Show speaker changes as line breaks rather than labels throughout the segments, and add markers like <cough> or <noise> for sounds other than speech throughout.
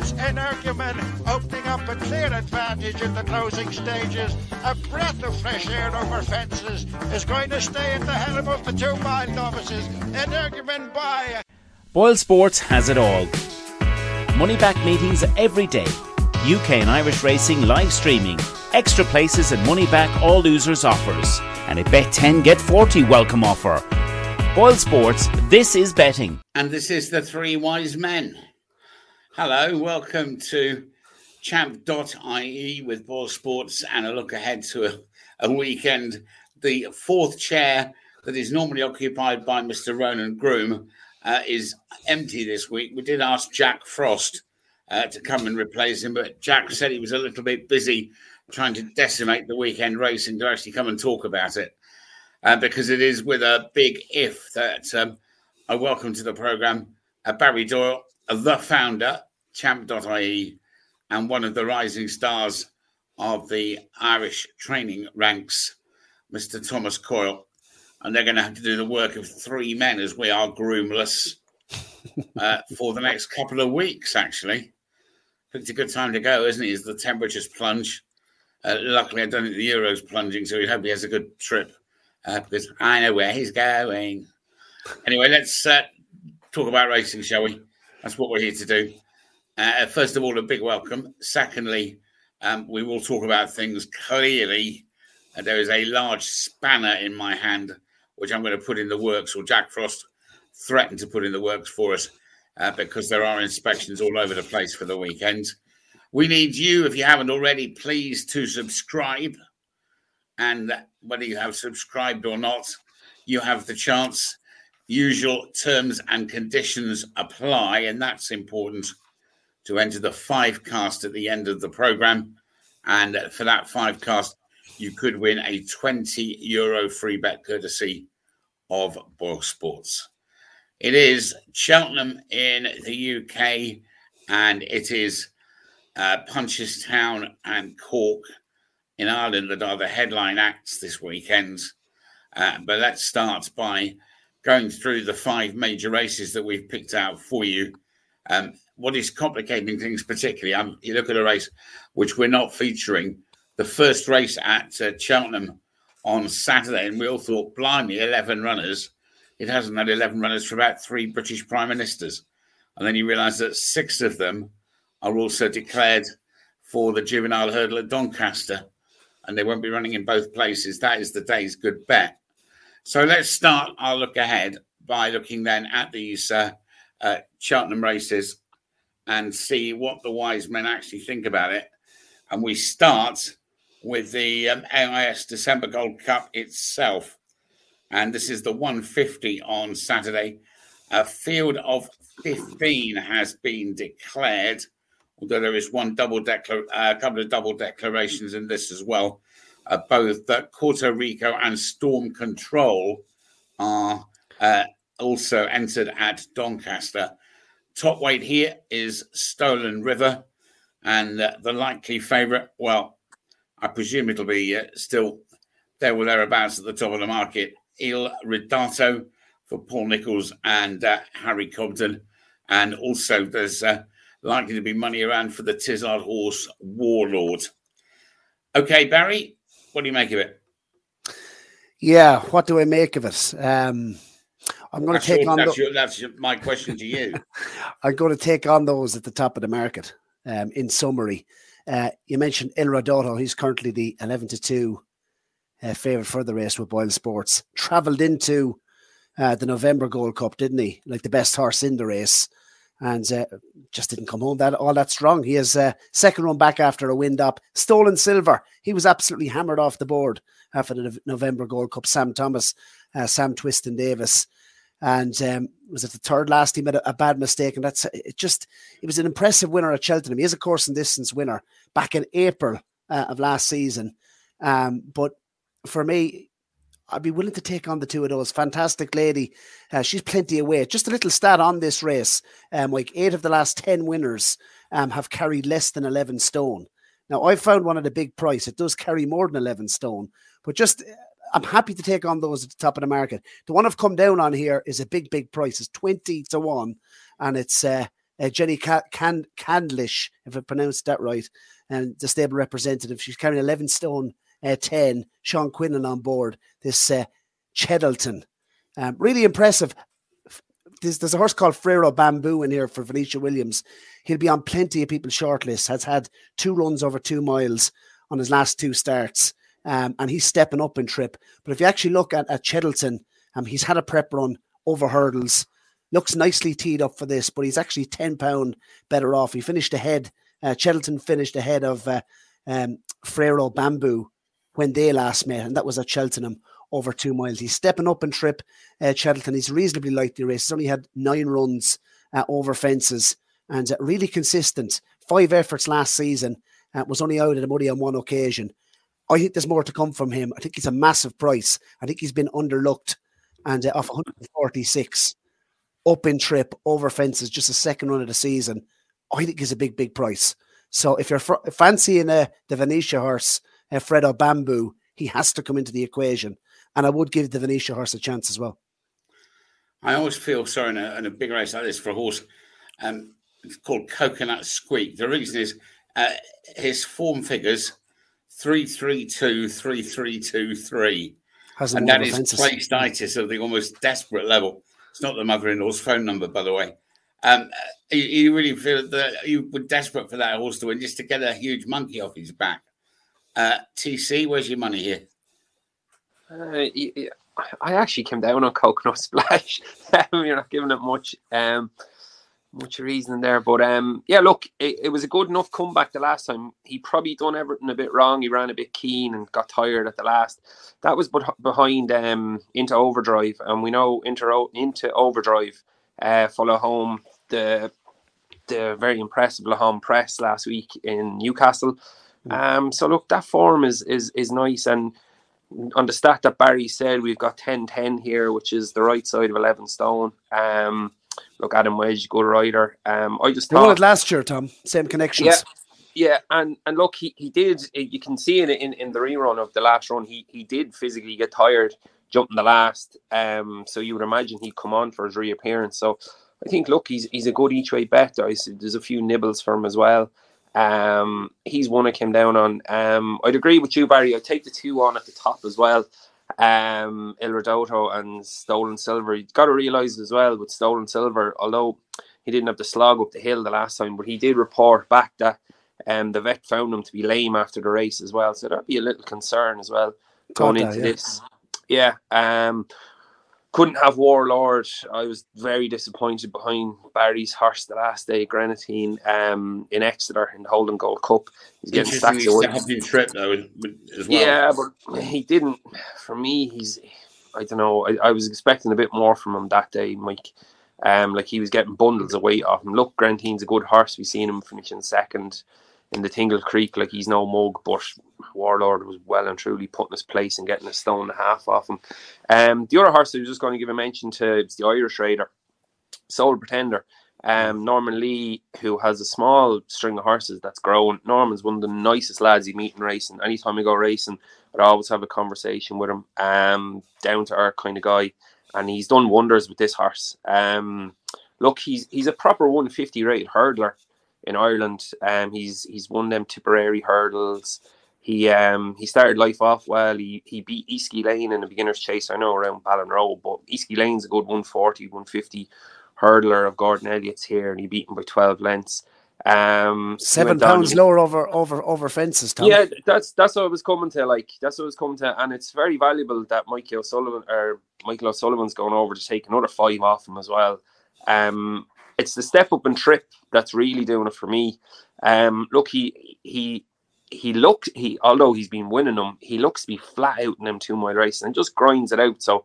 It's Energumen opening up a clear advantage in the closing stages. A breath of fresh air over fences is going to stay at the helm of the two mile novices. Energumen by.
Boyle Sports has it all. Money back meetings every day. UK and Irish racing live streaming. Extra places and money back all losers offers. And a bet 10 get 40 welcome offer. Boyle Sports, this is betting.
And this is the Three Wise Men. Hello, welcome to champ.ie with Boyle Sports and a look ahead to a, a weekend. The fourth chair that is normally occupied by Mr. Ronan Groome uh, is empty this week. We did ask Jack Frost uh, to come and replace him, but Jack said he was a little bit busy trying to decimate the weekend racing to actually come and talk about it uh, because it is with a big if that um, I welcome to the program uh, Barry Doyle, uh, the founder, champ.ie, and one of the rising stars of the Irish training ranks, Mr. Thomas Coyle. And they're going to have to do the work of three men as we are groomless <laughs> uh, for the next couple of weeks, actually. It's a good time to go, isn't it? As the temperatures plunge. Uh, luckily, I don't think the Euro's plunging, so we hope he has a good trip uh, because I know where he's going. Anyway, let's uh, talk about racing, shall we? That's what we're here to do. Uh, first of all, a big welcome. Secondly, um, we will talk about things clearly. Uh, there is a large spanner in my hand, which I'm going to put in the works, or Jack Frost threatened to put in the works for us uh, because there are inspections all over the place for the weekend. We need you, if you haven't already, please to subscribe and whether you have subscribed or not, you have the chance. Usual terms and conditions apply, and that's important to enter the five cast at the end of the program. And for that five cast, you could win a 20 euro free bet courtesy of Boyle Sports. It is Cheltenham in the UK, and it is uh, Punchestown and Cork in Ireland that are the headline acts this weekend. Uh, but let's start by going through the five major races that we've picked out for you. Um, what is complicating things particularly? Um, you look at a race which we're not featuring. The first race at uh, Cheltenham on Saturday, and we all thought, blimey, 11 runners. It hasn't had 11 runners for about three British prime ministers. And then you realise that six of them are also declared for the juvenile hurdle at Doncaster and they won't be running in both places. That is the day's good bet. So let's start our look ahead by looking then at these uh, uh, Cheltenham races and see what the wise men actually think about it. And we start with the um, AIS December Gold Cup itself. And this is the 150 on Saturday. A field of 15 has been declared although there is one double uh, a couple of double declarations in this as well. Uh, both that Puerto Rico and Storm Control are uh, also entered at Doncaster. Top weight here is Stolen Silver, and uh, the likely favourite, well, I presume it'll be uh, still there or thereabouts at the top of the market. Il Ridoto for Paul Nicholls and uh, Harry Cobden. And also, there's uh, likely to be money around for the Tizzard horse Warlord. Okay, Barry, what do you make of it?
Yeah, what do I make of it? Um, I'm going to take
your,
on.
That's,
the,
your, that's my question to you. <laughs>
I'm going to take on those at the top of the market. Um, in summary, uh, you mentioned Il Ridoto. He's currently the 11 to two uh, favorite for the race with Boyle Sports. Travelled into uh, the November Gold Cup, didn't he? Like the best horse in the race and uh, just didn't come home that all that strong. He has uh, second run back after a wind up. Stolen silver. He was absolutely hammered off the board after the November Gold Cup. Sam Thomas, uh, Sam Twiston Davies, and um, was it the third last? He made a, a, bad mistake, and that's it. Just it was an impressive winner at Cheltenham. He is a course and distance winner back in April uh, of last season. Um, but for me, I'd be willing to take on the two of those. Fantastic lady. Uh, she's plenty weight. Just a little stat on this race. Um, like eight of the last 10 winners um, have carried less than 11 stone. Now, I found one at a big price. It does carry more than 11 stone, but just I'm happy to take on those at the top of the market. The one I've come down on here is a big, big price. It's 20 to 1, and it's uh, uh, Jennie Can- Candlish, if I pronounced that right, and the stable representative. She's carrying 11 stone uh, 10. Sean Quinlan on board. This uh, Cheddleton. Um, really impressive. There's, there's, a horse called Frero Banbou in here for Venetia Williams. He'll be on plenty of people's shortlists. Has had two runs over two miles on his last two starts. Um, and he's stepping up in trip. But if you actually look at, at Cheddleton, um, he's had a prep run over hurdles looks nicely teed up for this, but he's actually ten pound better off. He finished ahead. Uh, Cheddleton finished ahead of uh, um, Frero Banbou when they last met, and that was at Cheltenham over two miles. He's stepping up in trip. Uh, Cheddleton. He's reasonably light the race. He's only had nine runs uh, over fences and uh, really consistent. Five efforts last season. Uh, was only out at the muddy on one occasion. I think there's more to come from him. I think he's a massive price. I think he's been underlooked and uh, off 146 up in trip over fences, just a second run of the season, I think is a big, big price. So if you're fr- fancying uh, the Venetia horse, uh, Frero Banbou, he has to come into the equation. And I would give the Venetia horse a chance as well.
I always feel sorry in a, in a big race like this for a horse um, called Coconut Squeak. The reason is uh, his form figures three three two three three two three, and that is placeditis of the almost desperate level. It's not the mother-in-law's phone number, by the way. Um, you, you, really feel that you were desperate for that horse to win just to get a huge monkey off his back. Uh, TC, where's your money here?
Uh, I actually came down on Coconut <laughs> Splash. <laughs> You're not giving it much. Um, much reason there. But um, yeah, look, it, it, was a good enough comeback the last time. He probably done everything a bit wrong. He ran a bit keen and got tired at the last. That was but behind um, into overdrive, and we know into into overdrive uh, follow home the the very impressive L'Homme Presse last week in Newcastle. Mm. Um, so look, that form is is is nice and. On the stat that Barry said, we've got 10 10 here, which is the right side of 11 stone. Um, look, Adam Wedge, good rider. Um, I just
they won it last year, Tom. Same connections.
Yeah, yeah, and and look, he, he did. You can see it in, in the rerun of the last run. He he did physically get tired jumping the last. Um, so you would imagine he'd come on for his reappearance. So I think, look, he's he's a good each way bet. There's a few nibbles for him as well. Um, he's one I came down on. Um, I'd agree with you, Barry. I'd take the two on at the top as well um, Il Ridoto and Stolen Silver. You've got to realise as well with Stolen Silver, although he didn't have the slog up the hill the last time, but he did report back that um, the vet found him to be lame after the race as well. So that'd be a little concern as well going that, into yeah. this. Yeah. Um, couldn't have Warlord. I was very disappointed behind Barry's horse the last day, Greaneteen, um, in Exeter in the Haldon Gold Cup.
He's getting stacked away. trip though, as well.
Yeah, but he didn't. For me, he's. I don't know. I, I was expecting a bit more from him that day, Mike. Um, like he was getting bundles of weight off him. Look, Greaneteen's a good horse. We've seen him finishing second in the Tingle Creek, like he's no mug, but Warlord was well and truly putting his place and getting a stone and a half off him. Um, the other horse I was just going to give a mention to is the Irish Raider, Sole Pretender. Um, Norman Lee, who has a small string of horses that's growing. Norman's one of the nicest lads you meet in racing. Anytime I go racing, I'd always have a conversation with him. Um, down to earth kind of guy, and he's done wonders with this horse. Um, look, he's he's a proper 150 rated hurdler in Ireland. Um, he's he's won them Tipperary hurdles. He um he started life off well. He he beat Easky Lane in the beginner's chase. I know around Ballinrobe, but Easky Lane's a good 140, 150 hurdler of Gordon Elliott's here, and he beat him by 12 lengths. Um,
seven pounds lower over over over fences. Tom.
Yeah, that's that's what I was coming to. Like that's what I was coming to, and it's very valuable that Michael O'Sullivan or Michael O'Sullivan's going over to take another five off him as well. Um, it's the step up and trip that's really doing it for me. Um, look, he he he looked he although he's been winning them, he looks to be flat out in them two mile races and just grinds it out. So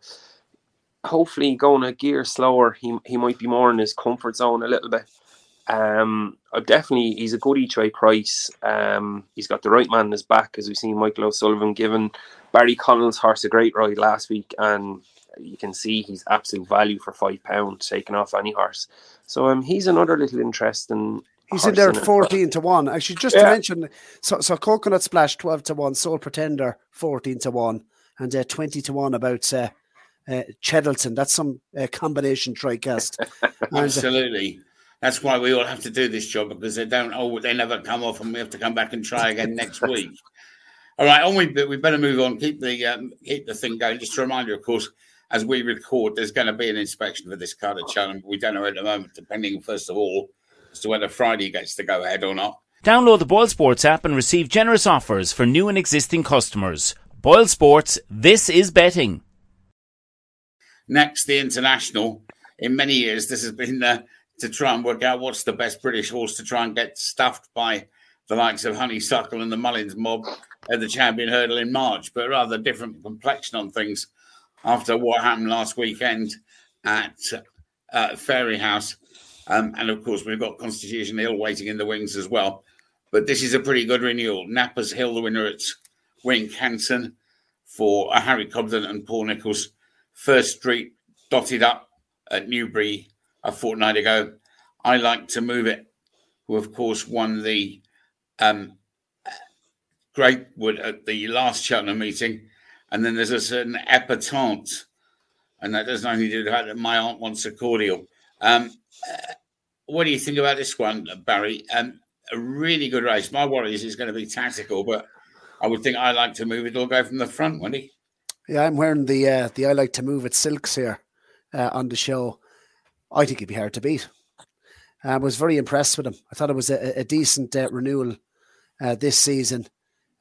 hopefully going a gear slower, he he might be more in his comfort zone a little bit. Um, definitely he's a good each way price. Um, he's got the right man in his back, as we've seen Michael O'Sullivan given Barry Connell's horse a great ride last week, and you can see he's absolute value for five pounds taking off any horse. So um, he's another little interesting.
He's in there at 14 to 1. Actually, just yeah. to mention, so, so Coconut Splash 12 to 1, Sole Pretender 14 to 1, and uh, 20 to 1 about uh, uh, Cheddleton. That's some uh, combination tricast. <laughs>
Uh, Absolutely. That's why we all have to do this job because they don't. Oh, they never come off, and we have to come back and try again next <laughs> week. All right, on we we better move on. Keep the um, keep the thing going. Just a reminder, of course, as we record, there's going to be an inspection for this Carter Challenge. We don't know at the moment, depending first of all as to whether Friday gets to go ahead or not.
Download the Boyle Sports app and receive generous offers for new and existing customers. Boyle Sports, this is betting.
Next, the international. In many years, this has been uh, to try and work out what's the best British horse to try and get stuffed by the likes of Honeysuckle and the Mullins mob at the Champion Hurdle in March, but rather different complexion on things after what happened last weekend at uh, Fairyhouse. Um, and of course, we've got Constitution Hill waiting in the wings as well. But this is a pretty good renewal. Knappers Hill, the winner at Wincanton for uh, Harry Cobden and Paul Nicholls. First Street dotted up at Newbury a fortnight ago. I like to move it, who of course won the um, Greatwood at the last Cheltenham meeting. And then there's a certain epatante, and that doesn't only do that my aunt wants a cordial. Um, uh, what do you think about this one, Barry? Um, a really good race. My worry is it's going to be tactical, but I would think I like to move it. It'll go from the front, won't he?
Yeah, I'm wearing the uh, the I like to move it silks here uh, on the show. I think he'd be hard to beat. I was very impressed with him. I thought it was a, a decent uh, renewal uh, this season.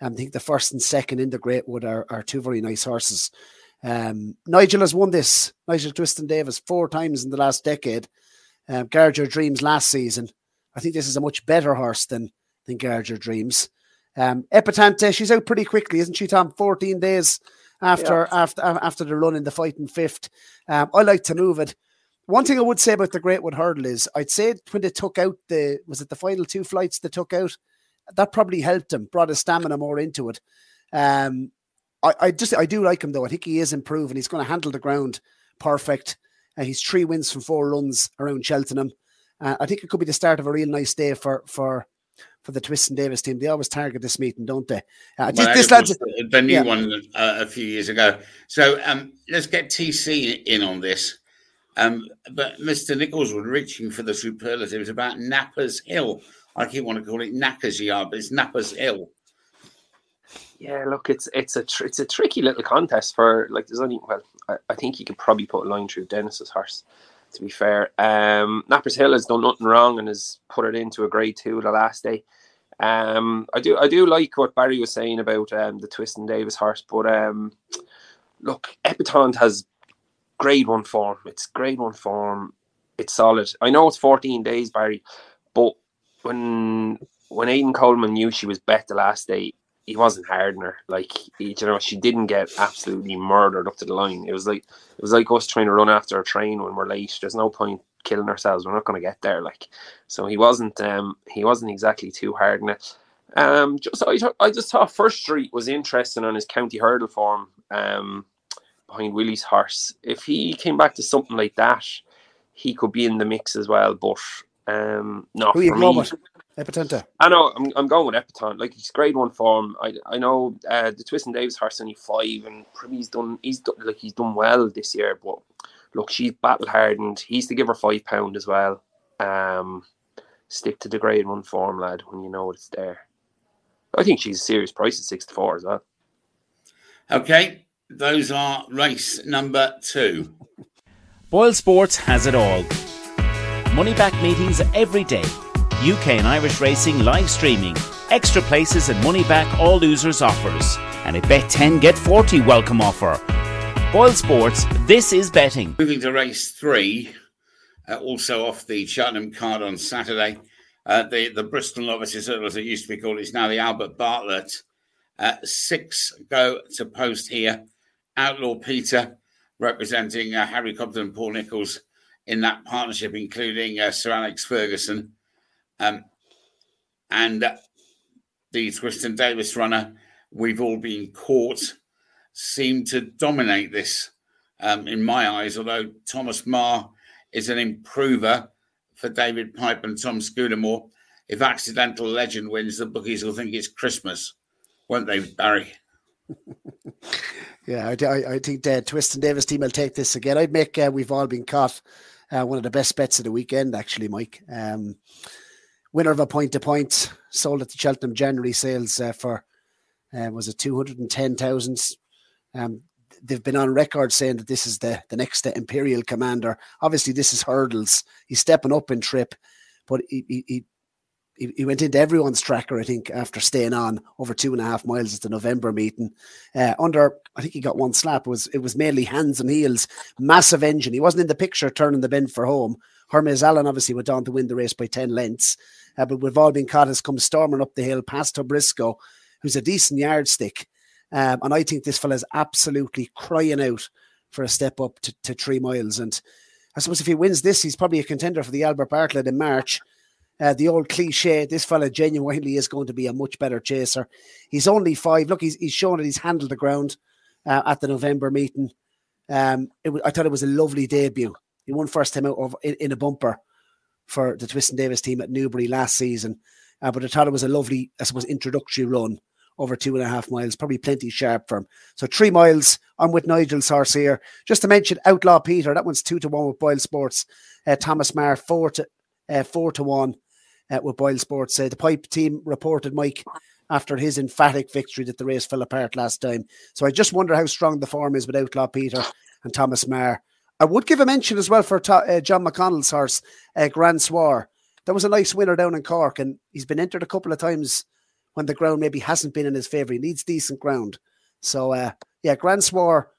I think the first and second in the Greatwood are, are two very nice horses. Um, Nigel has won this, Nigel Twiston Davies, four times in the last decade. Um, Guard Your Dreams last season. I think this is a much better horse than, than Guard Your Dreams. Um, Epatante, she's out pretty quickly, isn't she, Tom? 14 days after yeah. after after the run in the fighting fifth. Um, I like to move it. One thing I would say about the Greatwood Hurdle is I'd say when they took out the was it the final two flights they took out, that probably helped him, brought his stamina more into it. Um, I, I just I do like him though. I think he is improving. He's going to handle the ground perfect. Uh, he's three wins from four runs around Cheltenham. Uh, I think it could be the start of a real nice day for for for the Twiston Davies team. They always target this meeting, don't they? Uh,
well, this lad's the, new yeah. one uh, a few years ago. So um, let's get TC in on this. Um, but Mr. Nicholls was reaching for the superlatives about Knappers Hill. I keep wanting to call it Knackers Yard, but it's Knappers Hill.
Yeah, look, it's it's a tr- it's a tricky little contest for like. There's only well, I, I think you could probably put a line through Dennis's horse. To be fair, um, Knappers Hill has done nothing wrong and has put it into a grade two the last day. Um, I do I do like what Barry was saying about um, the Twiston Davies horse, but um, look, Epatante has grade one form. It's grade one form. It's solid. I know it's 14 days, Barry, but when when Aidan Coleman knew she was bet the last day, he wasn't hard her. Like you know, she didn't get absolutely murdered up to the line. It was like it was like us trying to run after a train when we're late. There's no point killing ourselves. We're not going to get there. Like so, he wasn't um he wasn't exactly too hard on it. Um, just I, I just thought First Street was interesting on his county hurdle form. Um, behind Willie's horse. If he came back to something like that, he could be in the mix as well. But um, no,
Who for me, Epatante.
I know I'm, I'm going with Epatante. Like he's grade one form. I I know uh, the Twiston Davies horse only five, and he's done he's done, like he's done well this year. But look, she's battle hardened. He's to give her five pound as well. Um, stick to the grade one form, lad. When you know it's there. I think she's a serious price at six to four as well.
Okay, those are race number two.
Boyle Sports has it all. Money back meetings every day. UK and Irish racing live streaming. Extra places and money back all losers offers. And a bet 10 get 40 welcome offer. Boyle Sports, this is betting.
Moving to race three, uh, also off the Cheltenham card on Saturday. Uh, the, the Bristol Novices, as it used to be called, it's now the Albert Bartlett. Uh, six go to post here. Outlaw Peter representing uh, Harry Cobden and Paul Nicholls in that partnership, including uh, Sir Alex Ferguson. Um, and uh, the Twiston Davies runner, we've all been caught, seem to dominate this um, in my eyes, although Thomas Marr is an improver for David Pipe and Tom Scudamore. If Accidental Legend wins, the bookies will think it's Christmas, won't they, Barry? <laughs>
Yeah, I, I, think the Twiston Davies team will take this again. I'd make uh, we've all been caught Uh, one of the best bets of the weekend, actually, Mike. Um, winner of a point to point, sold at the Cheltenham January sales uh, for uh, was it two hundred and ten thousand. Um, they've been on record saying that this is the the next Imperial Commander. Obviously, this is hurdles. He's stepping up in trip, but he, he, he, went into everyone's tracker, I think, after staying on over two and a half miles at the November meeting. Uh, under, I think he got one slap. It was it was mainly hands and heels, massive engine. He wasn't in the picture turning the bend for home. Hermes Allen obviously went on to win the race by 10 lengths, uh, but we've all been caught as come storming up the hill past Briscoe, who's a decent yardstick. Um, and I think this fella's absolutely crying out for a step up to, to three miles. And I suppose if he wins this, he's probably a contender for the Albert Bartlett in March. Uh, the old cliche, this fella genuinely is going to be a much better chaser. He's only five. Look, he's, he's shown that he's handled the ground uh, at the November meeting. Um, it, I thought it was a lovely debut. He won first time out of, in, in a bumper for the Twiston Davies team at Newbury last season. Uh, but I thought it was a lovely, I suppose, introductory run over two and a half miles, probably plenty sharp for him. So three miles. I'm with Nigel horse here. Just to mention Outlaw Peter, that one's two to one with Boyle Sports. Uh, Thomas Marr four to uh, four to one uh, with Boyle Sports. Uh, the Pipe team reported Mike after his emphatic victory that the race fell apart last time. So I just wonder how strong the form is with Outlaw Peter and Thomas Marr. I would give a mention as well for uh, John McConnell's horse, uh, Grand Soir. That was a nice winner down in Cork, and he's been entered a couple of times when the ground maybe hasn't been in his favour. He needs decent ground. So, uh, yeah, Grand Soir,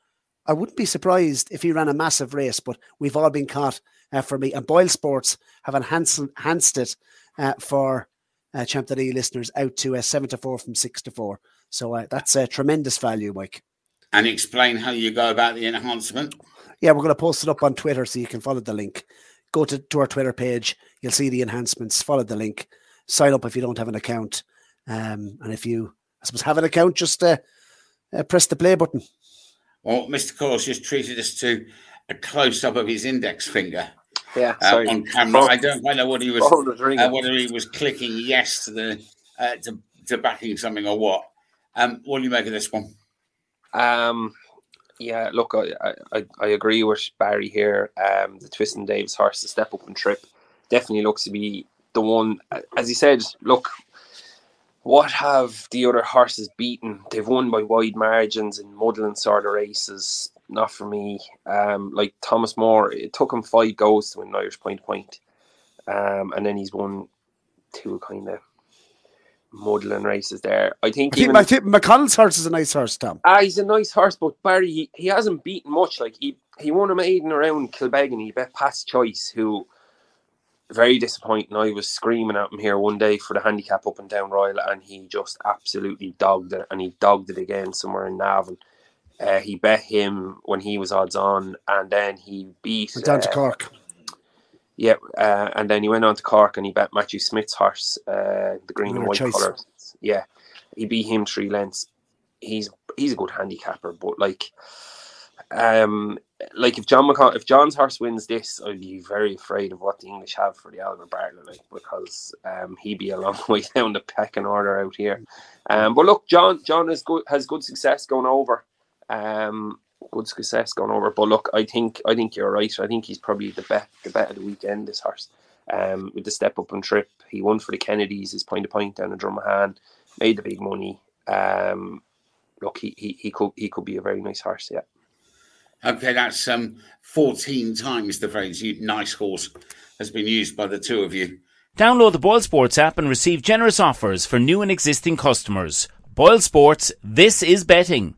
I wouldn't be surprised if he ran a massive race, but we've all been caught uh, for me. And Boyle Sports have enhanced, enhanced it uh, for uh, Champ listeners out to uh, 7 to 4 from 6 to 4. So uh, that's a tremendous value, Mike.
And explain how you go about the enhancement.
Yeah, we're going to post it up on Twitter so you can follow the link. Go to, to our Twitter page, you'll see the enhancements, follow the link, sign up if you don't have an account. Um, and if you, I suppose, have an account, just uh, uh, press the play button.
Well, Mr. Coles just treated us to a close up of his index finger.
Yeah,
uh, on camera. I don't quite know what he was, uh, whether he was clicking yes to the uh, to, to backing something or what. Um, what do you make of this one?
Um, yeah, look, I, I, I agree with Barry here. Um, the Twiston Davies horse, the step up and trip, definitely looks to be the one. As he said, look, what have the other horses beaten? They've won by wide margins in muddling sort of races. Not for me. Um, like Thomas Moore, it took him five goals to win Irish point point, um, and then he's won two kind of muddling races there. I think.
I think, even, I think McConnell's horse is a nice horse, Tom.
Ah, he's a nice horse, but Barry, he, he hasn't beaten much. Like he he won a maiden around Kilbeggan. He bet Pat's Choice, who very disappointing. I was screaming at him here one day for the handicap up and down Royal, and he just absolutely dogged it, and he dogged it again somewhere in Navan. Uh, he bet him when he was odds on, and then he beat.
Went down uh, to Cork.
Yeah, uh, and then he went on to Cork and he bet Matthew Smith's horse, uh, the green and white colour. Yeah, he beat him three lengths. He's he's a good handicapper, but like um, like if John McCon- if John's horse wins this, I'd be very afraid of what the English have for the Albert Bartlett, like because um, he'd be a long <laughs> way down the pecking order out here. Um, but look, John John has good has good success going over. Um, good success going over. But look, I think I think you're right. I think he's probably the bet the bet of the weekend. This horse, um, with the step up and trip, he won for the Kennedys. His point to point down in Dromahane, made the big money. Um, look, he, he he could he could be a very nice horse. Yeah.
Okay, that's um, 14 times the phrase nice horse has been used by the two of you.
Download the Boyle Sports app and receive generous offers for new and existing customers. Boyle Sports, this is betting.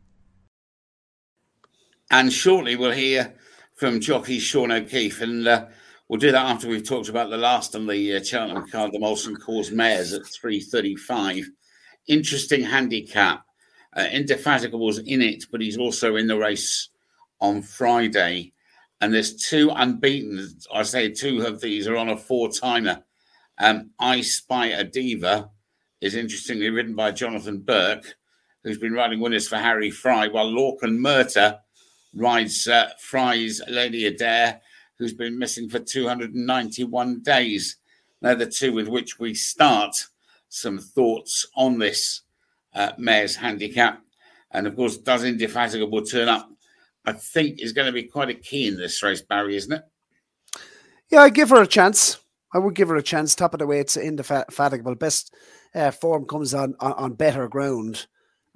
And shortly we'll hear from jockey Sean O'Keeffe, and uh, we'll do that after we've talked about the last on the uh, Cheltenham card, the Molson Coors Mares at 3.35. Interesting handicap. Uh, Indefatigable's in it, but he's also in the race on Friday, and there's two unbeaten. I say two of these are on a four timer. Um, I Spy a Diva is interestingly written by Jonathan Burke, who's been riding winners for Harry Fry, while Lorcan Murtagh rides uh, Fry's Lady Adair, who's been missing for 291 days. They're the two with which we start some thoughts on this uh, mare's handicap. And of course, does Indefatigable turn up I think is going to be quite a key in this race, Barry, isn't it?
Yeah, I give her a chance. I would give her a chance. Top of the way, it's indefatigable. Best uh, form comes on, on, on better ground,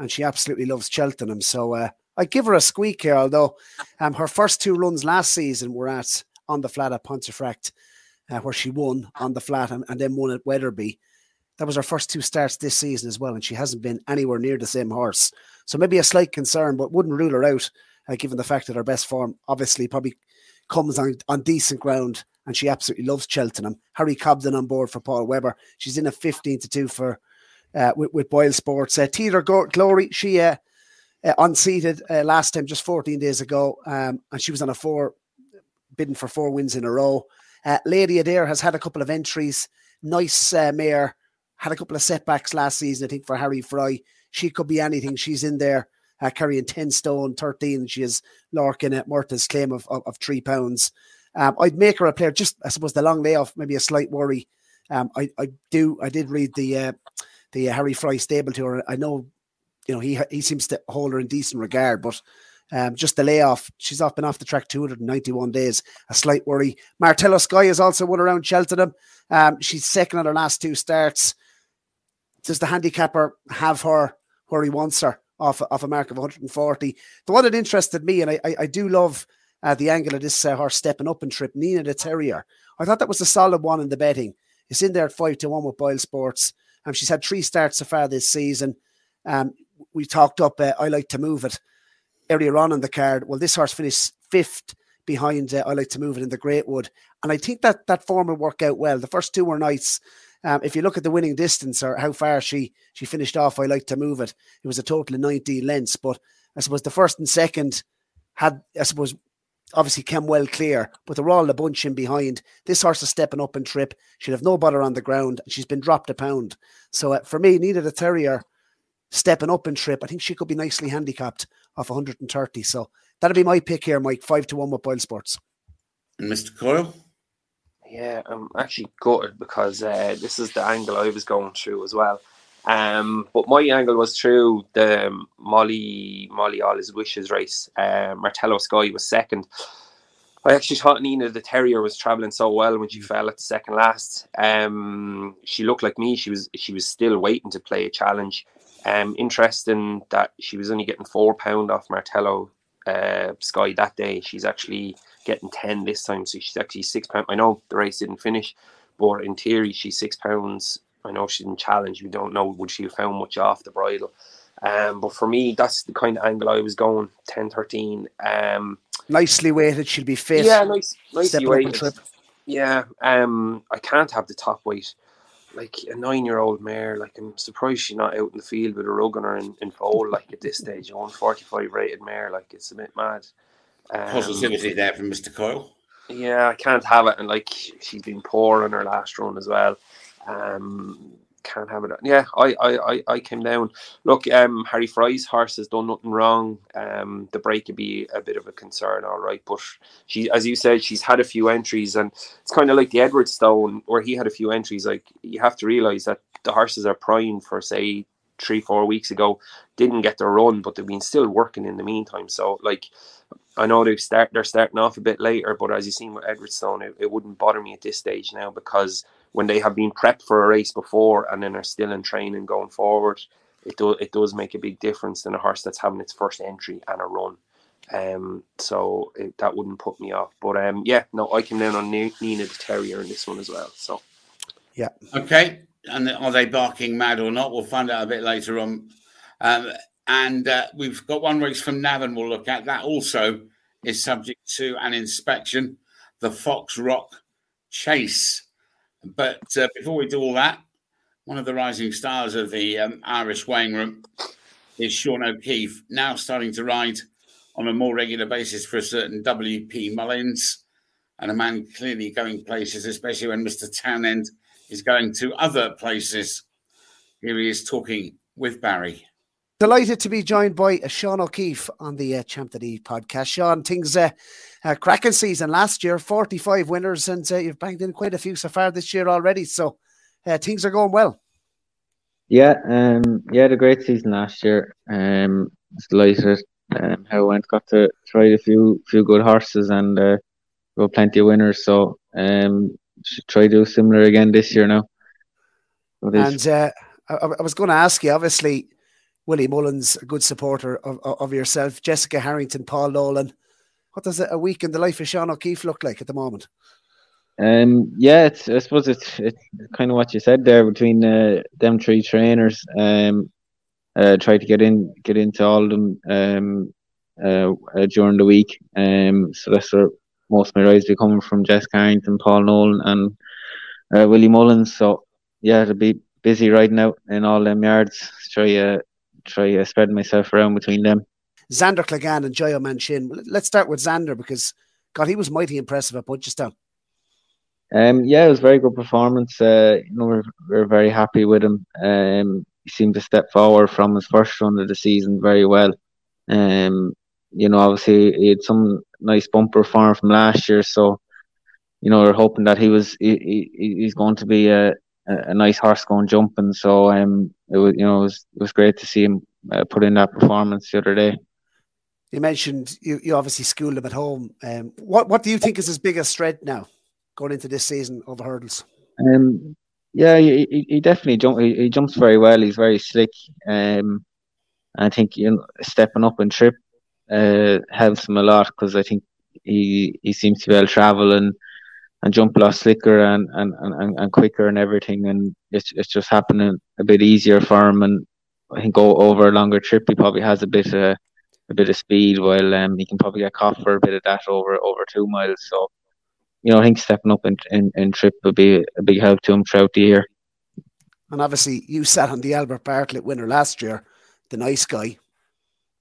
and she absolutely loves Cheltenham. So uh, I give her a squeak here. Although um, her first two runs last season were at on the flat at Pontefract, uh, where she won on the flat and, and then won at Wetherby. That was her first two starts this season as well, and she hasn't been anywhere near the same horse. So maybe a slight concern, but wouldn't rule her out, uh, given the fact that her best form obviously probably comes on, on decent ground and she absolutely loves Cheltenham. Harry Cobden on board for Paul Webber. She's in a 15 to 2 for uh, with, with Boyle Sports. Uh, Teeter Glory, she uh, uh, unseated uh, last time, just 14 days ago, um, and she was on a four, bidding for four wins in a row. Uh, Lady Adair has had a couple of entries. Nice uh, mare, had a couple of setbacks last season, I think, for Harry Fry. She could be anything. She's in there uh, carrying 10 stone, 13. She is Larkin at Murtagh's claim of, of, of three pounds. Um, I'd make her a player. Just I suppose the long layoff, maybe a slight worry. Um, I, I do I did read the uh, the Harry Fry stable to her. I know, you know, he he seems to hold her in decent regard, but um, just the layoff. She's off been off the track 291 days. A slight worry. Martello Sky has also won around Cheltenham. Um, she's second on her last two starts. Does the handicapper have her where he wants her off, off a mark of 140? The one that interested me, and I, I, I do love uh, the angle of this uh, horse stepping up and trip, Nina the Terrier. I thought that was a solid one in the betting. It's in there at 5 to 1 with Boyle Sports. Um, she's had three starts so far this season. Um, we talked up, uh, I like to move it earlier on in the card. Well, this horse finished fifth behind uh, I like to move it in the Greatwood. And I think that that form will work out well. The first two were nice. Um, if you look at the winning distance or how far she she finished off, I like to move it. It was a total of 19 lengths, but I suppose the first and second had, I suppose, obviously came well clear, but they're all a bunch in behind. This horse is stepping up and trip. She'll have no bother on the ground. And she's been dropped a pound. So uh, for me, Nina the Terrier stepping up in trip. I think she could be nicely handicapped off 130. So that'll be my pick here, Mike. Five to one with Boyle Sports.
And Mr. Coyle?
Yeah, I'm actually gutted because uh, this is the angle I was going through as well. Um, but my angle was through the Molly Molly All His Wishes race. Uh, Martello Sky was second. I actually thought Nina the Terrier was traveling so well when she fell at the second last. Um, she looked like me. She was she was still waiting to play a challenge. Um, interesting that she was only getting four pound off Martello uh, Sky that day. She's actually getting ten this time, so she's actually six pound. I know the race didn't finish, but in theory she's six pounds I know she didn't challenge. We don't know would she have found much off the bridle. Um, but for me, that's the kind of angle I was going 10 13. Um,
nicely weighted, she'll be fit.
Yeah, nice, nicely weighted. Yeah, um, I can't have the top weight. Like a nine year old mare, like I'm surprised she's not out in the field with a rug on her in, in foal, like at this stage. A 145 rated mare, like it's a bit mad.
Um, Positivity there from Mr. Coyle.
Yeah, I can't have it. And like she's been poor on her last run as well. Um, can't have it. Yeah, I, I, I I came down. Look, um, Harry Fry's horse has done nothing wrong. Um, the break could be a bit of a concern, all right. But she, as you said, she's had a few entries, and it's kind of like the Edwardstone, where he had a few entries. Like you have to realize that the horses are primed for, say, three, four weeks ago, didn't get their run, but they've been still working in the meantime. So, like, I know they start they're starting off a bit later, but as you seen with Edwardstone, it, it wouldn't bother me at this stage now because when they have been prepped for a race before and then are still in training going forward, it does it does make a big difference than a horse that's having its first entry and a run. Um, so it, that wouldn't put me off. But um, yeah, no, I came down on Nina the Terrier in this one as well. So
yeah,
okay. And are they barking mad or not? We'll find out a bit later on. Um, and uh, we've got one race from Navan we'll look at. That also is subject to an inspection. The Fox Rock Chase. But uh, before we do all that, one of the rising stars of the um, Irish weighing room is Sean O'Keeffe, now starting to ride on a more regular basis for a certain WP Mullins, and a man clearly going places, especially when Mr. Townend is going to other places. Here he is talking with Barry.
Delighted to be joined by Sean O'Keeffe on the uh, Champ E podcast. Sean, things uh, uh, cracking season last year, 45 winners, and uh, you've banked in quite a few so far this year already. So uh, things are going well.
Yeah, um, yeah, the great season last year. Um, delighted um, how it went. Got to try a few few good horses and uh, got plenty of winners. So um, should try to do similar again this year now.
And uh, I, I, was going to ask you, obviously, Willie Mullins, a good supporter of, of yourself, Jessica Harrington, Paul Nolan. What does a week in the life of Sean O'Keeffe look like at the moment?
Um, yeah, it's, I suppose it's, it's kind of what you said there between uh, them three trainers. Um, uh, try to get in, get into all of them um, uh, uh, during the week. Um, so that's where most of my rides be coming from: Jess Harrington, Paul Nolan, and uh, Willie Mullins. So yeah, it'll be busy riding out in all them yards. Try uh, try uh, spread myself around between them.
Xander Clegane and Joyo Manchin. Let's start with Xander because God, he was mighty impressive at Punchestown.
Um, yeah, it was a very good performance. Uh, you know, we're, we're very happy with him. Um, he seemed to step forward from his first run of the season very well. Um, you know, obviously he had some nice bumper form from last year, so you know we're hoping that he was he, he he's going to be a, a nice horse going jumping. So um, it was you know it was it was great to see him uh, put in that performance the other day.
You mentioned you, you obviously schooled him at home. Um, what what do you think is his biggest strength now going into this season of hurdles?
Um, yeah, he, he definitely jump. He, he, jumps very well. He's very slick. Um, I think you know stepping up and trip uh, helps him a lot because I think he he seems to be able to travel and and jump a lot slicker and, and, and, and quicker and everything. And it's it's just happening a bit easier for him. And I think go over a longer trip he probably has a bit of a bit of speed while um, he can probably get caught for a bit of that over over two miles. So you know I think stepping up in, in, in trip would be a big help to him throughout the year.
And obviously you sat on the Albert Bartlett winner last year the nice guy.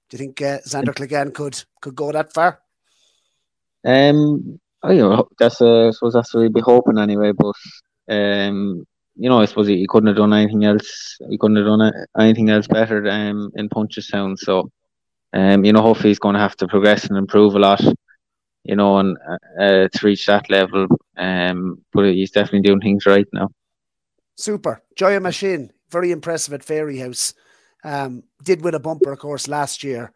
Do you think uh, Xander Clegane could could go that far?
Um, I you know that's uh, I suppose that's what we'd be hoping anyway. But um, you know, I suppose he, he couldn't have done anything else. He couldn't have done anything else better um, in Punchestown. So, um, you know, hopefully he's going to have to progress and improve a lot. You know, and uh, to reach that level. Um, but he's definitely doing things right now.
Super, Joyo Manchin, very impressive at Fairyhouse. Um, did win a bumper, of course, last year.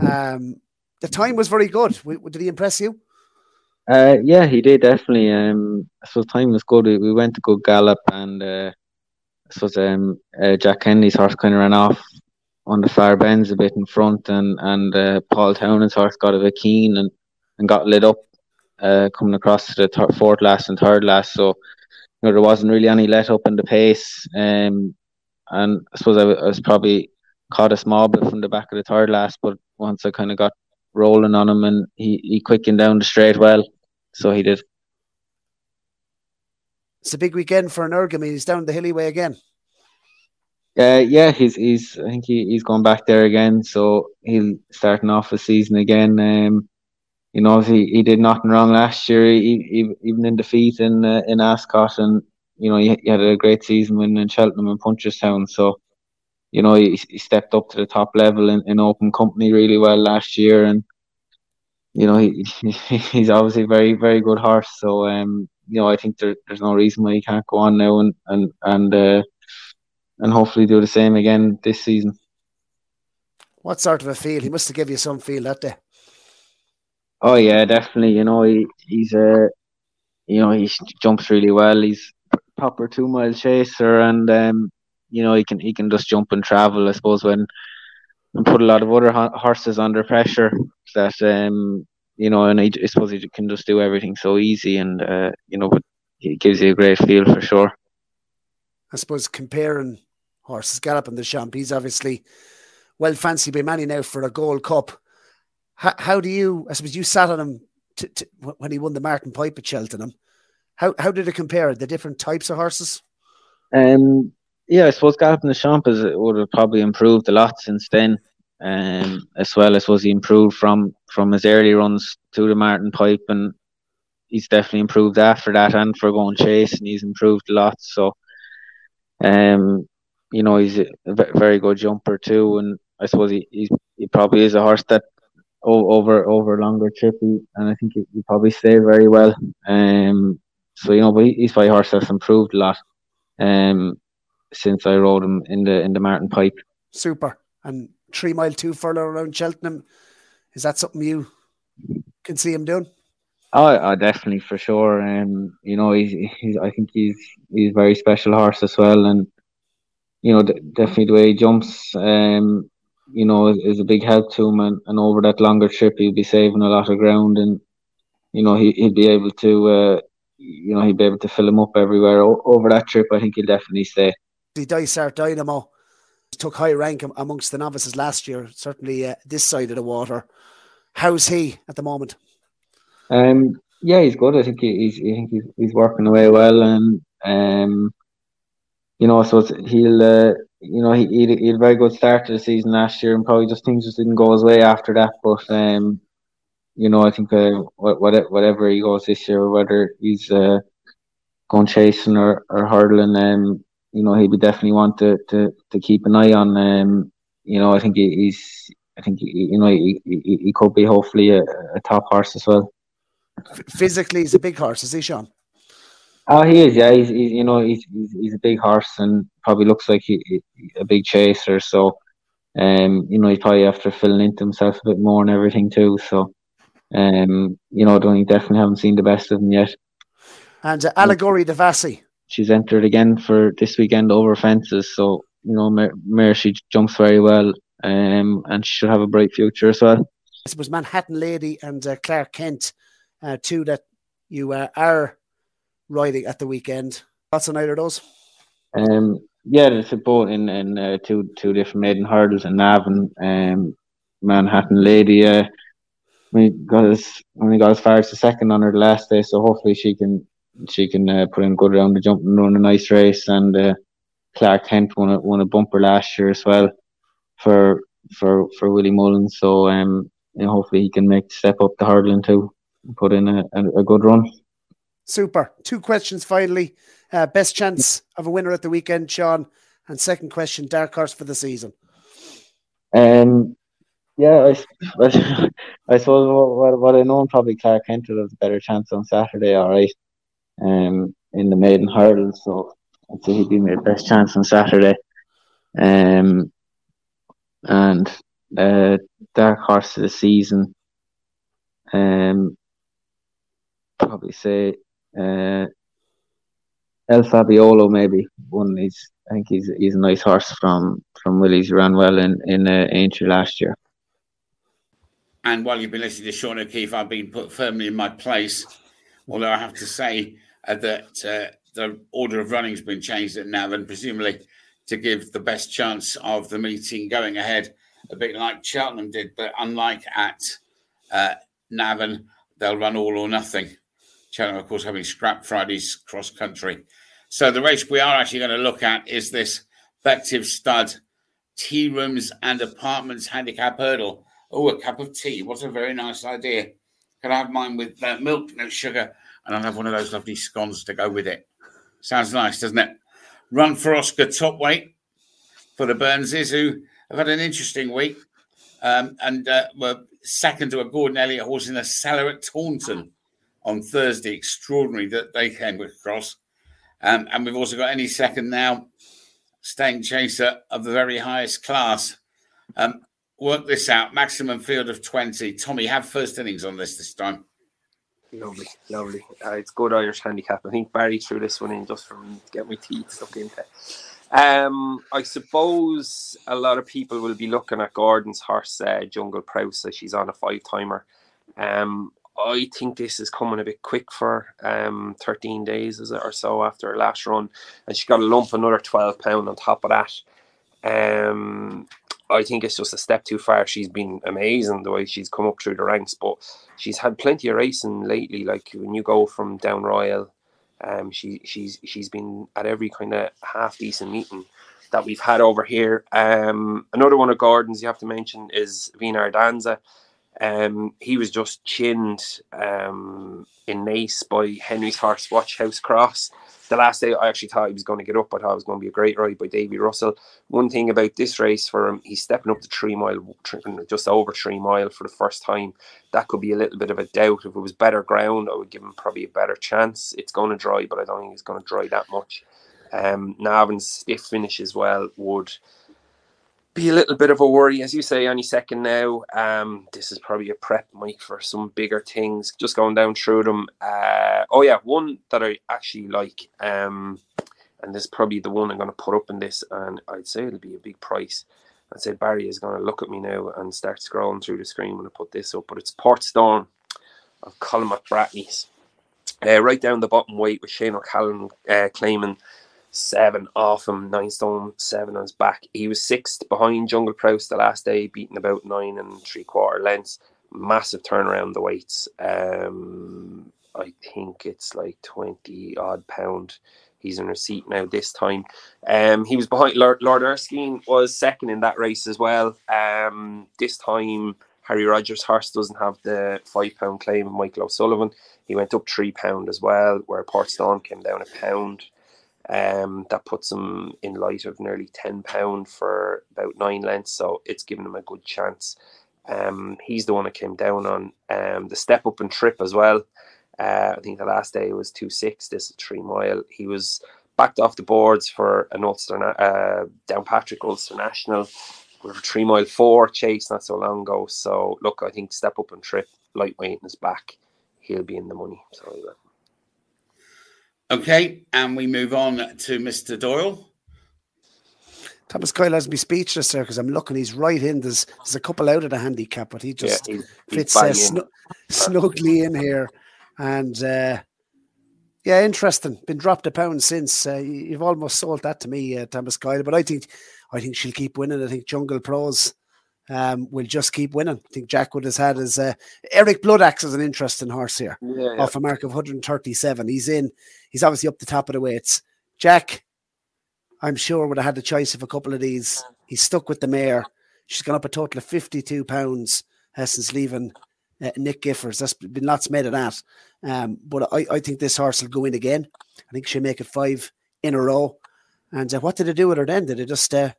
Um, the time was very good. Did he impress you?
Uh, yeah, he did definitely. Um, so time was good. We went to good gallop, and uh, so um, uh, Jack Kennedy's horse kind of ran off on the far bends a bit in front, and and uh, Paul Townend's horse got a bit keen and, and got lit up uh, coming across to the th- fourth last and third last. So you know there wasn't really any let up in the pace. Um, and I suppose I, I was probably caught a small bit from the back of the third last, but once I kind of got rolling on him and he, he quickened down the straight well, so he did.
It's a big weekend for an mean, He's down the hilly way again.
Uh, yeah, he's he's I think he, he's going back there again, so he'll starting off the season again. Um, you know, he, he did nothing wrong last year, he, he, even in defeat in uh, in Ascot, and you know, he, he, had a great season winning in Cheltenham and Punchestown. So, you know, he, he stepped up to the top level in, in open company really well last year, and you know, he, <laughs> he's obviously a very very good horse. So, um, you know, I think there, there's no reason why he can't go on now and and and uh, and hopefully do the same again this season.
What sort of a feel? He must have given you some feel that day.
Oh yeah, definitely. You know, he, he's a, uh, you know, he jumps really well. He's proper two mile chaser, and um, you know he can he can just jump and travel. I suppose when and put a lot of other ho- horses under pressure that um you know, and I, I suppose he can just do everything so easy, and uh, you know, but he gives you a great feel for sure.
I suppose comparing horses Galopin Des Champs, he's obviously well fancied by many now for a Gold Cup. How, how do you? I suppose you sat on him to, to, when he won the Martin Pipe at Cheltenham. How how did it compare the different types of horses?
Um, yeah, I suppose Galopin Des Champs is, would have probably improved a lot since then. Um, as well, I suppose he improved from from his early runs to the Martin Pipe, and he's definitely improved after that, and for going chase, and he's improved a lot. So, um, you know, he's a very good jumper too, and I suppose he he, he probably is a horse that over over longer trip, and I think he, he probably stay very well. Um, so you know, but his by horse has improved a lot um, since I rode him in the in the Martin Pipe.
Super. And three mile two furlong around Cheltenham, is that something you can see him doing?
Oh, oh, definitely for sure. Um, you know, he's, he's I think he's he's a very special horse as well, and you know, definitely the way he jumps, um, you know, is, is, a big help to him. And, and over that longer trip, he'll be saving a lot of ground, and you know, he he'll be able to, uh, you know, he'll be able to fill him up everywhere o- over that trip. I think he'll definitely stay.
The Dysart Dynamo took high rank amongst the novices last year. Certainly, uh, this side of the water. How's he at the moment?
Um, yeah, he's good. I think he's I think he's, he's working away well, and um, you know, so he'll uh, you know he, he he had a very good start to the season last year, and probably just things just didn't go his way after that. But um, you know, I think uh, whatever he goes this year, whether he's uh, going chasing or, or hurdling, um, you know, he would definitely want to, to, to keep an eye on. Um, you know, I think he's, I think you know, he, he, he could be hopefully a, a top horse as well.
Physically, he's a big horse, is he, Sean?
Oh, he is. Yeah, he's, he's you know he's, he's, he's a big horse and probably looks like he, he, a big chaser. So, um, you know, he's probably after filling into himself a bit more and everything too. So, um, you know, I don't definitely haven't seen the best of him yet.
And uh, Allegorie de Vassy.
She's entered again for this weekend over fences. So, you know, Mare, she jumps very well um, and she should have a bright future as well.
This was Manhattan Lady and uh, Clark Kent uh, two that you uh, are riding at the weekend. What's on either of those?
Um, yeah, it's a boat in, in uh, two two different maiden hurdles in Navan, um, Manhattan Lady. Uh, we got as only got as far as the second on her the last day, so hopefully she can she can uh, put in good round the jump and run a nice race. And uh, Clark Kent won a won a bumper last year as well for for for Willie Mullins. So um, you know, hopefully he can make step up the hurdling too put in a, a, a good run.
Super. Two questions finally. Uh, best chance of a winner at the weekend, Sean. And second question, dark horse for the season.
Um, yeah, I, I, <laughs> I suppose what, what I know, probably Clark Kent will have a better chance on Saturday, all right, um, in the maiden hurdle. So I'd say he'd be my best chance on Saturday. Um, and uh, dark horse of the season. Um, probably say uh, El Fabiolo maybe one. He's I think he's he's a nice horse from from Willie's. ran well in in uh, Aintree last year.
And while you've been listening to Sean O'Keeffe, I've been put firmly in my place. Although I have to say uh, that uh, the order of running's been changed at Navan, presumably to give the best chance of the meeting going ahead, a bit like Cheltenham did, but unlike at uh, Navan, they'll run all or nothing. Cheltenham, of course, having scrapped Friday's cross country. So the race we are actually going to look at is this Bective Stud tea rooms and apartments handicap hurdle. Oh, a cup of tea. What a very nice idea. Can I have mine with uh, milk, no sugar, and I'll have one of those lovely scones to go with it. Sounds nice, doesn't it? Run for Oscar top weight for the Burnses, who have had an interesting week um, and uh, were second to a Gordon Elliott horse in a cellar at Taunton on Thursday. Extraordinary that they came across. Um, and we've also got any second now, staying chaser of the very highest class. Um, work this out. Maximum field of 20. Tommy, have first innings on this this time.
Lovely, lovely. Uh, it's good Irish handicap. I think Barry threw this one in just from getting my teeth stuck into. Um, I suppose a lot of people will be looking at Gordon's horse, uh, Jungle Prowse, as she's on a five timer. Um, I think this is coming a bit quick for um 13 days is it or so after her last run, and she got a lump another 12 pound on top of that. Um, I think it's just a step too far. She's been amazing the way she's come up through the ranks, but she's had plenty of racing lately. Like when you go from Down Royal, um, she she's she's been at every kind of half decent meeting that we've had over here. Um, another one of Gordon's you have to mention is Vina Danza. Um, he was just chinned um, in Naas by Henry's horse Watch House Cross. The last day, I actually thought he was going to get up. I thought it was going to be a great ride by Davy Russell. One thing about this race for him, he's stepping up to three mile, just over three mile for the first time. That could be a little bit of a doubt. If it was better ground, I would give him probably a better chance. It's going to dry, but I don't think it's going to dry that much. Um, Navan's stiff finish as well would be a little bit of a worry, as you say, any second now. Um, this is probably a prep, Mike, for some bigger things. Just going down through them. Uh, oh yeah, one that I actually like, um, and this is probably the one I'm going to put up in this, and I'd say it'll be a big price. I'd say Barry is going to look at me now and start scrolling through the screen when I put this up, but it's Portstone of Colin McBratney's. Uh, right down the bottom weight with Shane O'Callaghan uh, claiming seven off him, nine stone seven on his back. He was sixth behind Jungle Prowse the last day, beating about nine and three quarter lengths. Massive turnaround the weights. Um, I think it's like twenty odd pound. He's in receipt now this time. Um, he was behind Lord, Lord Erskine was second in that race as well. Um, this time Harry Rogers' horse doesn't have the five pound claim of Michael O'Sullivan. He went up three pound as well, where Portstone came down a pound. Um, that puts him in light of nearly ten pound for about nine lengths, so it's given him a good chance. Um, he's the one that came down on um, the step up and trip as well. Uh, I think the last day was two six. This is three mile. He was backed off the boards for an Ulster uh, Downpatrick Ulster National with a three mile four chase not so long ago. So look, I think step up and trip lightweight in his back, he'll be in the money. So.
Okay, and we move on to Mr. Doyle.
Thomas Coyle has me speechless there because I'm looking. He's right in. There's there's a couple out of the handicap, but he just yeah, he's, fits uh, snu- snugly in here. And uh, yeah, interesting. Been dropped a pound since. Uh, you've almost sold that to me, uh, Thomas Coyle. But I think I think she'll keep winning. I think Jungle Pros um, will just keep winning. I think Jack would has had his uh, Eric Bloodaxe is an interesting horse here yeah, yeah. off a mark of 137. He's in. He's obviously up the top of the weights. Jack, I'm sure would have had the choice of a couple of these. He's stuck with the mare. She's gone up a total of 52 pounds uh, since leaving uh, Nick Giffers. There's been lots made of that. Um, but I, I think this horse will go in again. I think she'll make it five in a row. And uh, what did they do with her then? Did they just uh,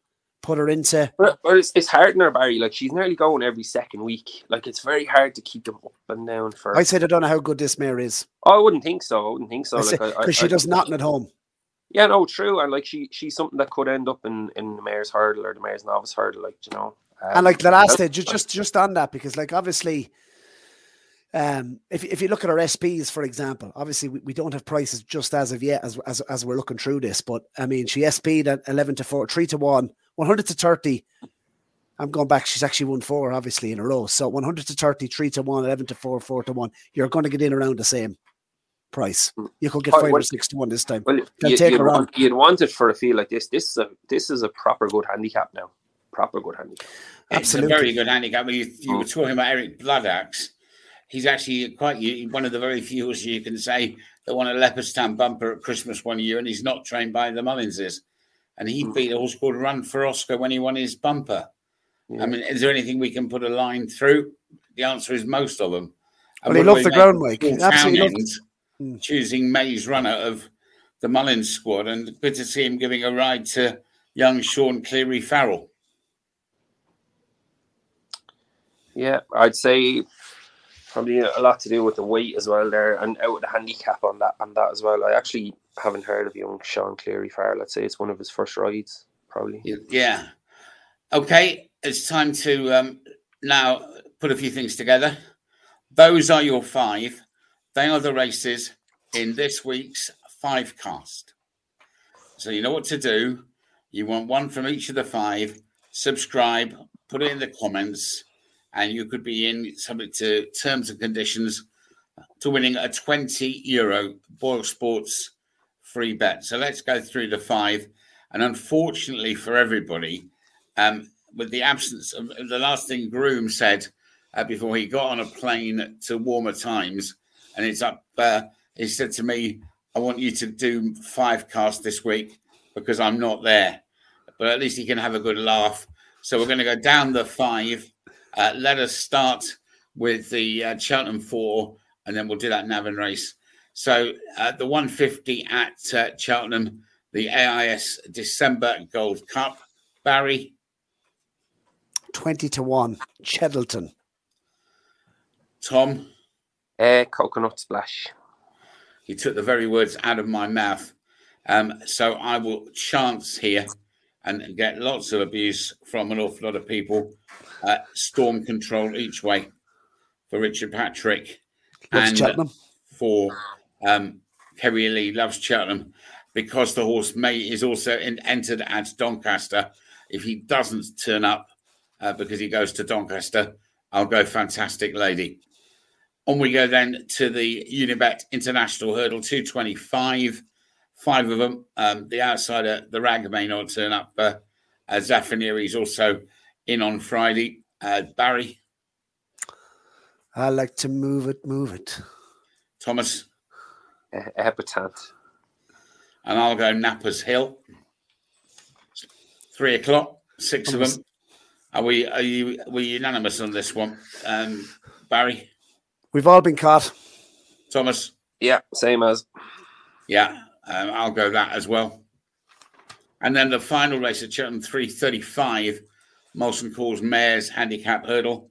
put her into.
But, but it's, it's hard in her, Barry. Like she's nearly going every second week. Like it's very hard to keep them up and down for.
I said I don't know how good this mare is.
Oh, I wouldn't think so. I wouldn't think so.
Because she I, does nothing at home.
Yeah, no, true. And like she, she's something that could end up in in the mare's hurdle or the mare's novice hurdle. Like you know.
Um, and like the last day, just just just on that because like obviously. Um, if, if you look at our SPs, for example, obviously we, we don't have prices just as of yet as, as as we're looking through this, but I mean, she SP'd at 11 to 4, 3 to 1, 100 to 30. I'm going back. She's actually won four, obviously, in a row. So 100 to 30, 3 to 1, 11 to 4, 4 to 1. You're going to get in around the same price. You could get five well, or six to one this time.
Well, you, take you'd, want, you'd want it for a feel like this. This is a this is a proper good handicap now. Proper good handicap.
Absolutely. It's a very good handicap. You, you were mm. talking about Eric Bloodaxe. He's actually quite one of the very few you can say that won a Leopardstown bumper at Christmas one year, and he's not trained by the Mullinses and he hmm. beat a horse called Run for Oscar when he won his bumper. Yeah. I mean, is there anything we can put a line through? The answer is most of them.
And well, he loved the ground, Mike. Absolutely
loved hmm. Choosing Maze runner of the Mullins squad, and good to see him giving a ride to young Sean Cleary Farrell.
Yeah, I'd say probably a lot to do with the weight as well there, and out the handicap on that and that as well. I actually haven't heard of young Sean Cleary Farrell. Let's say it's one of his first rides, probably.
Yeah. Okay, it's time to um, now put a few things together. Those are your five. They are the races in this week's five cast. So you know what to do. You want one from each of the five. Subscribe, put it in the comments, and you could be in subject to terms and conditions to winning a 20 euro Boyle Sports free bet. So let's go through the five. And unfortunately for everybody, um, with the absence of the last thing Groome said uh, before he got on a plane to warmer times, and it's up, uh, he said to me, I want you to do five cast this week because I'm not there. But at least he can have a good laugh. So we're going to go down the five. Uh, let us start with the uh, Cheltenham four, and then we'll do that Navan race. So uh, the 150 at uh, Cheltenham, the AIS December Gold Cup. Barry?
20 to 1, Cheddleton.
Tom?
Uh, coconut Splash.
He took the very words out of my mouth. Um, so I will chance here and get lots of abuse from an awful lot of people. Uh, storm control each way for Richard Patrick
Loves
and
Cheltenham.
for um, Kerry Lee loves Cheltenham because the horse May is also in, entered at Doncaster. If he doesn't turn up uh, because he goes to Doncaster, I'll go Fantastic Lady. On we go then to the Unibet International Hurdle 225. Five of them. Um, the outsider, the rag, may not turn up. Uh, uh, is also in on Friday. Uh, Barry,
I like to move it, move it.
Thomas,
Epatante.
and I'll go Knappers Hill. Three o'clock, six of them. Are we? Are you? We unanimous on this one? Um, Barry,
We've all been caught.
Thomas,
Yeah, same as.
yeah, um, I'll go that as well. And then the final race at Cheltenham, three thirty-five. Molson calls Mares Handicap Hurdle.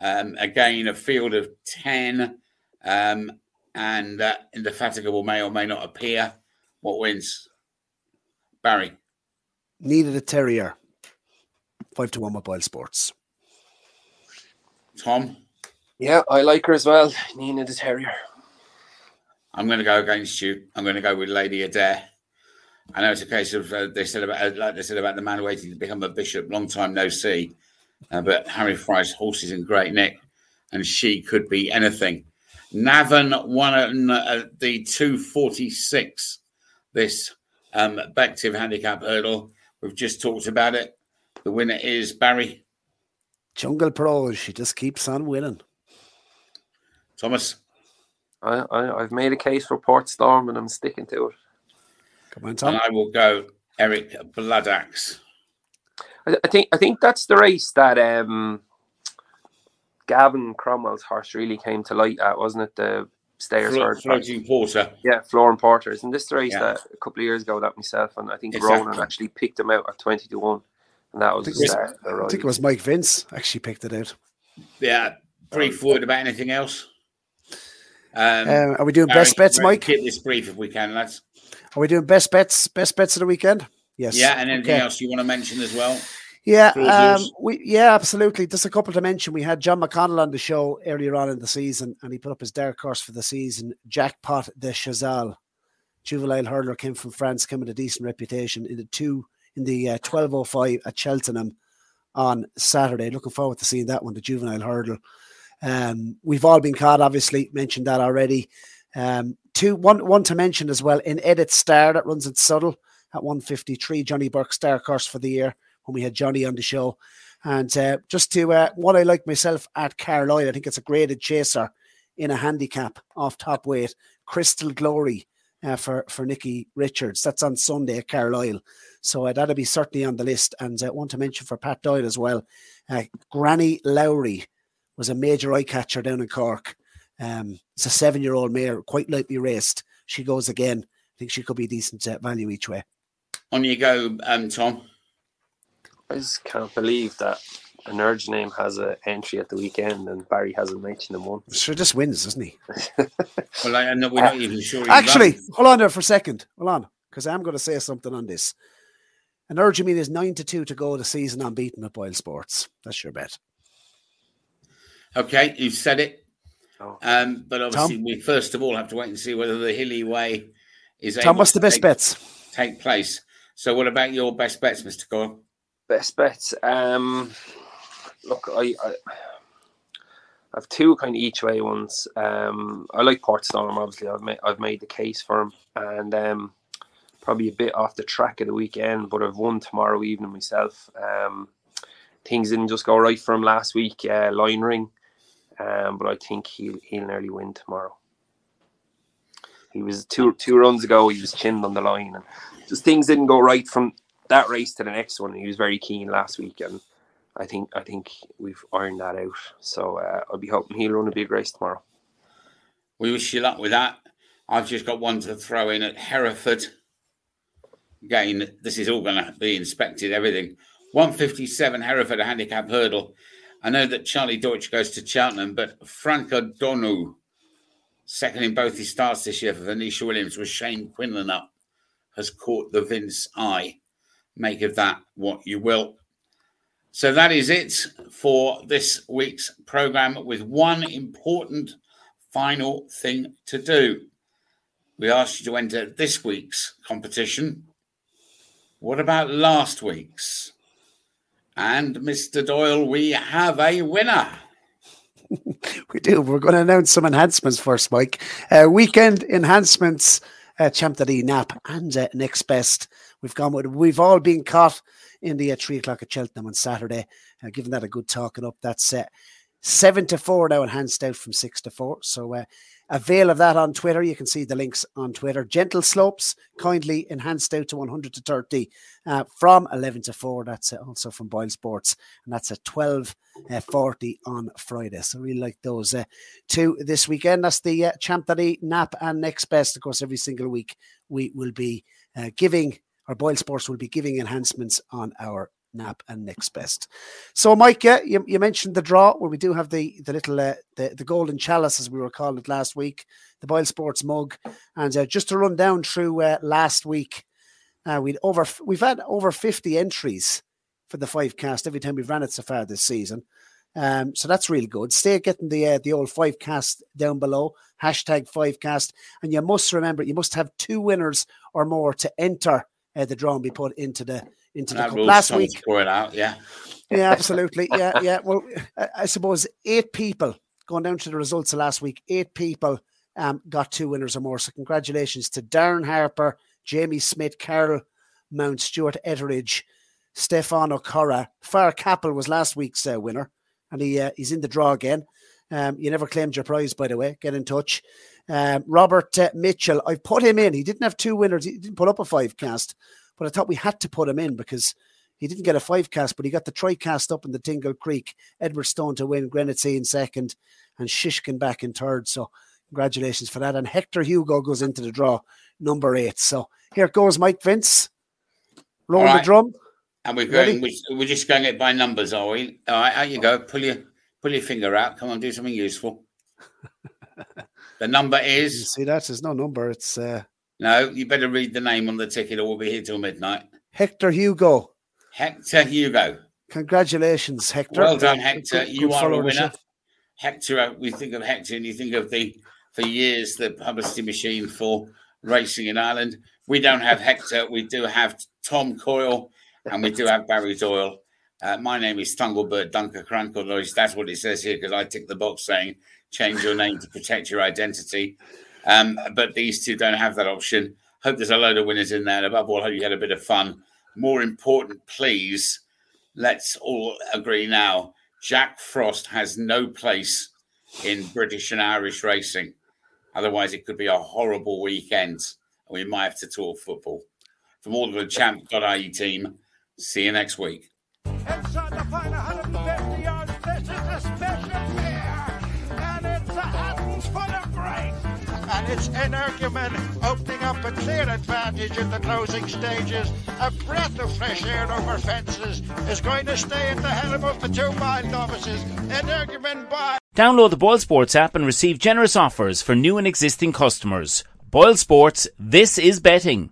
Um, again, a field of ten, um, and uh, indefatigable may or may not appear. What wins? Barry.
Nina the Terrier. Five to one with Boyle Sports.
Tom,
Yeah, I like her as well. Nina the Terrier.
I'm going to go against you. I'm going to go with Lady Adair. I know it's a case of uh, they said about uh, like they said about the man waiting to become a bishop. Long time no see, uh, but Harry Fry's horse is in great nick, and she could be anything. Navan won uh, the 246 this um, Bective handicap hurdle. We've just talked about it. The winner is Barry
Jungle Pros. She just keeps on winning.
Thomas.
I, I, I've made a case for Port Storm and I'm sticking to it.
Come on,
And
Tom.
I will go Eric Bloodaxe.
I, I think I think that's the race that um, Gavin Cromwell's horse really came to light at, wasn't it? The Stairs
Flo-
Herd.
Flooring Porter.
Yeah, Flooring Porters. And this the race
Yeah.
that a couple of years ago that myself and I think
Exactly.
Ronan actually picked him out at twenty to one. And that was the
think it was-
start of the
I think it was Mike Vince actually picked it out.
Yeah. Brief word about anything else. Um,
Um, are we doing
Barry,
best bets, Mike?
Keep this brief if we can, lads.
Are we doing best bets? Best bets of the weekend? Yes.
Yeah, and anything
Okay.
else you want to mention as well?
Yeah, um, we yeah, absolutely. Just a couple to mention. We had John McConnell on the show earlier on in the season, and he put up his dark horse for the season. Jackpot de Chazal, juvenile hurler, came from France, came with a decent reputation in the two in the uh, twelve oh five at Cheltenham on Saturday. Looking forward to seeing that one, the juvenile hurdle. Um, we've all been caught, obviously mentioned that already. Um, two one one to mention as well in Edit Star that runs at Subtle at one fifty three. Johnny Burke's dark horse for the year when we had Johnny on the show. And uh, just to uh, what I like myself at Carlisle, I think it's a graded chaser in a handicap off top weight. Crystal Glory uh, for for Nicky Richards. That's on Sunday at Carlisle, so uh, that'll be certainly on the list. And uh, want to mention for Pat Doyle as well. Uh, Granny Lowry was a major eye catcher down in Cork. Um, it's a seven year old mare, quite lightly raced. She goes again. I think she could be decent uh, value each way.
On you go, um, Tom.
I just can't believe that Energumene has an entry at the weekend and Barry hasn't mentioned him one.
Sure, just wins, doesn't he? <laughs>
Well, I know we're not even sure.
Actually,
runs.
hold on there for a second. Hold on, because I'm going to say something on this. Energumene is nine to two to go the season unbeaten at Boyle Sports. That's your bet.
okay, you've said it.
Oh.
Um, but obviously, we first of all have to wait and see whether the Hilly Way is
Tom,
able
what's
to
the best
take,
bets?
take place. So, what about your best bets, Mr. Gore?
Best bets. Um, look, I, I I have two kind of each way ones. Um, I like Port Storm. Obviously, I've made I've made the case for him, and um, probably a bit off the track of the weekend. But I've won tomorrow evening myself. Um, things didn't just go right for him last week. Uh, line ring, um, but I think he'll he'll nearly win tomorrow. He was two two runs ago. He was chinned on the line, and just things didn't go right from that race to the next one. He was very keen last week, and I think I think we've ironed that out. So uh, I'll be hoping he'll run a big race tomorrow.
We wish you luck with that. I've just got one to throw in at Hereford. Again, this is all going to be inspected, everything. 157 Hereford, handicap hurdle. I know that Charlie Deutsch goes to Cheltenham, but Franco Donu, second in both his starts this year for Venetia Williams, with Shane Quinlan up, has caught the Vince eye. Make of that what you will. So that is it for this week's program, with one important final thing to do. We asked you to enter this week's competition. What about last week's? And Mr. Doyle, we have a winner. <laughs>
we do. We're going to announce some enhancements first, Mike. Uh, weekend enhancements, uh, Champ.ie Nap and uh, Next Best. We've gone with. We've all been caught in the uh, three o'clock at Cheltenham on Saturday. Uh, giving that a good talking up. That's uh, seven to four now, enhanced out from six to four. So uh, avail of that on Twitter. You can see the links on Twitter. Gentle slopes, kindly enhanced out to 100 to 30 uh, from 11 to 4. That's uh, also from Boyle Sports, and that's at 12 uh, 40 on Friday. So, really like those uh, two this weekend. That's the uh, Champ.ie, NAP, and Next Best. Of course, every single week we will be uh, giving, or Boyle Sports will be giving enhancements on our nap and next best. So, Mike, yeah, you, you mentioned the draw where we do have the the little uh, the the golden chalice as we were calling it last week, the Boyle Sports mug, and uh, just to run down through uh, last week, uh, we'd over we've had over fifty entries for the five cast every time we've ran it so far this season. Um, so that's really good. Stay getting the uh, the old five cast down below hashtag five cast, and you must remember you must have two winners or more to enter uh, the draw and be put into the into the cup. Last week,
pour it out, yeah,
yeah, absolutely, yeah, yeah. Well, I suppose eight people going down to the results of last week. Eight people um, got two winners or more. So congratulations to Darren Harper, Jamie Smith, Carol Mount, Stuart Etheridge, Stefan O'Cora. Far Capel was last week's uh, winner, and he uh, he's in the draw again. Um, you never claimed your prize, by the way. Get in touch. Um, Robert uh, Mitchell, I put him in. He didn't have two winners. He didn't put up a five cast, but I thought we had to put him in because he didn't get a five cast, but he got the try cast up in the Tingle Creek. Edwardstone to win, Greaneteen in second, and Shishkin back in third. So congratulations for that. And Hector Hugo goes into the draw, number eight. So here goes Mike Vince. Roll right. the drum.
And we're going. We're just going it by numbers, are we? All right, out you go. Pull your pull your finger out. Come on, do something useful. <laughs> the number is.
You see that? There's no number. It's uh
no, you better read the name on the ticket or we'll be here till midnight.
Hector Hugo.
Hector Hugo.
Congratulations, Hector.
Well done, Hector. Good, you good are a winner. Hector, uh, we think of Hector and you think of the, for years, the publicity machine for racing in Ireland. We don't have Hector. We do have Tom Coyle and we do have Barry Doyle. Uh, my name is Thunglebird Dunker Crankle. That's what it says here because I tick the box saying change your name to protect your identity. Um, but these two don't have that option. Hope there's a load of winners in there. And above all, hope you had a bit of fun. More important, please, let's all agree now Jack Frost has no place in British and Irish racing. Otherwise, it could be a horrible weekend. And we might have to talk football. From all of the champ.ie team, see you next week. Its
Energumene opening up a clear advantage in the closing stages. A breath of fresh air over fences is going to stay at the helm of the two mile novices. Energumene by.
Download the Boyle Sports app and receive generous offers for new and existing customers. Boyle Sports, this is betting.